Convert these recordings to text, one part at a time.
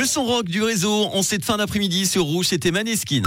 Le son rock du réseau en cette fin d'après-midi sur Rouge, c'était Maneskin.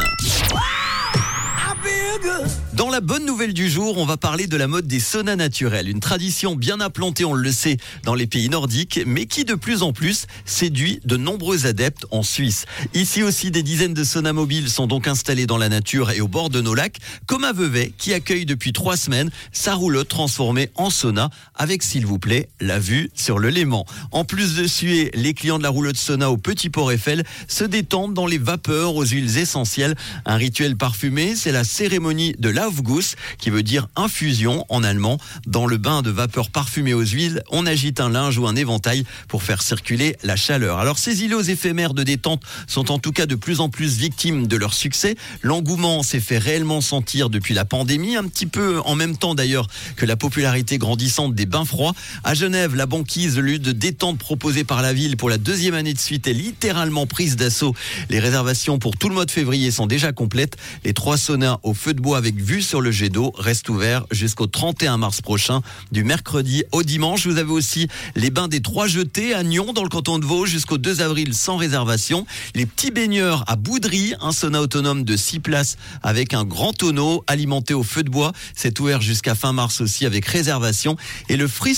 Dans la bonne nouvelle du jour, on va parler de la mode des saunas naturels, une tradition bien implantée, on le sait, dans les pays nordiques, mais qui de plus en plus séduit de nombreux adeptes en Suisse. Ici aussi, des dizaines de saunas mobiles sont donc installés dans la nature et au bord de nos lacs, comme à Vevey, qui accueille depuis trois semaines sa roulotte transformée en sauna, avec, s'il vous plaît, la vue sur le Léman. En plus de suer, les clients de la roulotte sauna au Petit Port Eiffel se détendent dans les vapeurs aux huiles essentielles. Un rituel parfumé, c'est la cérémonie de l'Aufguss, qui veut dire infusion en allemand. Dans le bain de vapeur parfumée aux huiles, on agite un linge ou un éventail pour faire circuler la chaleur. Alors ces îlots éphémères de détente sont en tout cas de plus en plus victimes de leur succès. L'engouement s'est fait réellement sentir depuis la pandémie, un petit peu en même temps d'ailleurs que la popularité grandissante des bains froids. À Genève, la banquise, lieu de détente proposé par la ville pour la deuxième année de suite est littéralement prise d'assaut. Les réservations pour tout le mois de février sont déjà complètes. Les trois saunas au feu de bois avec vue sur le jet d'eau restent ouverts jusqu'au 31 mars prochain, du mercredi au dimanche. Vous avez aussi les bains des Trois Jetés à Nyon, dans le canton de Vaud, jusqu'au 2 avril sans réservation. Les petits baigneurs à Boudry, un sauna autonome de 6 places avec un grand tonneau alimenté au feu de bois. C'est ouvert jusqu'à fin mars aussi avec réservation. Et le Free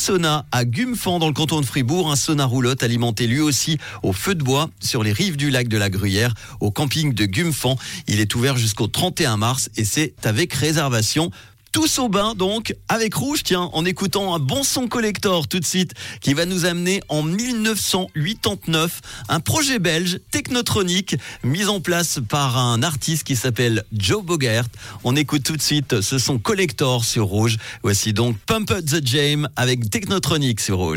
à Gumfan, dans le canton de Fribourg, un sauna roulotte alimenté lui aussi au feu de bois sur les rives du lac de la Gruyère, au camping de Gumfan. Il est ouvert jusqu'au 31 mars et c'est avec réservation tous au bain donc avec Rouge, tiens, en écoutant un bon son collector tout de suite qui va nous amener en 1989 un projet belge technotronique mis en place par un artiste qui s'appelle Joe Bogert. On écoute tout de suite ce son collector sur Rouge. Voici donc Pump Up the Jam avec Technotronic sur Rouge.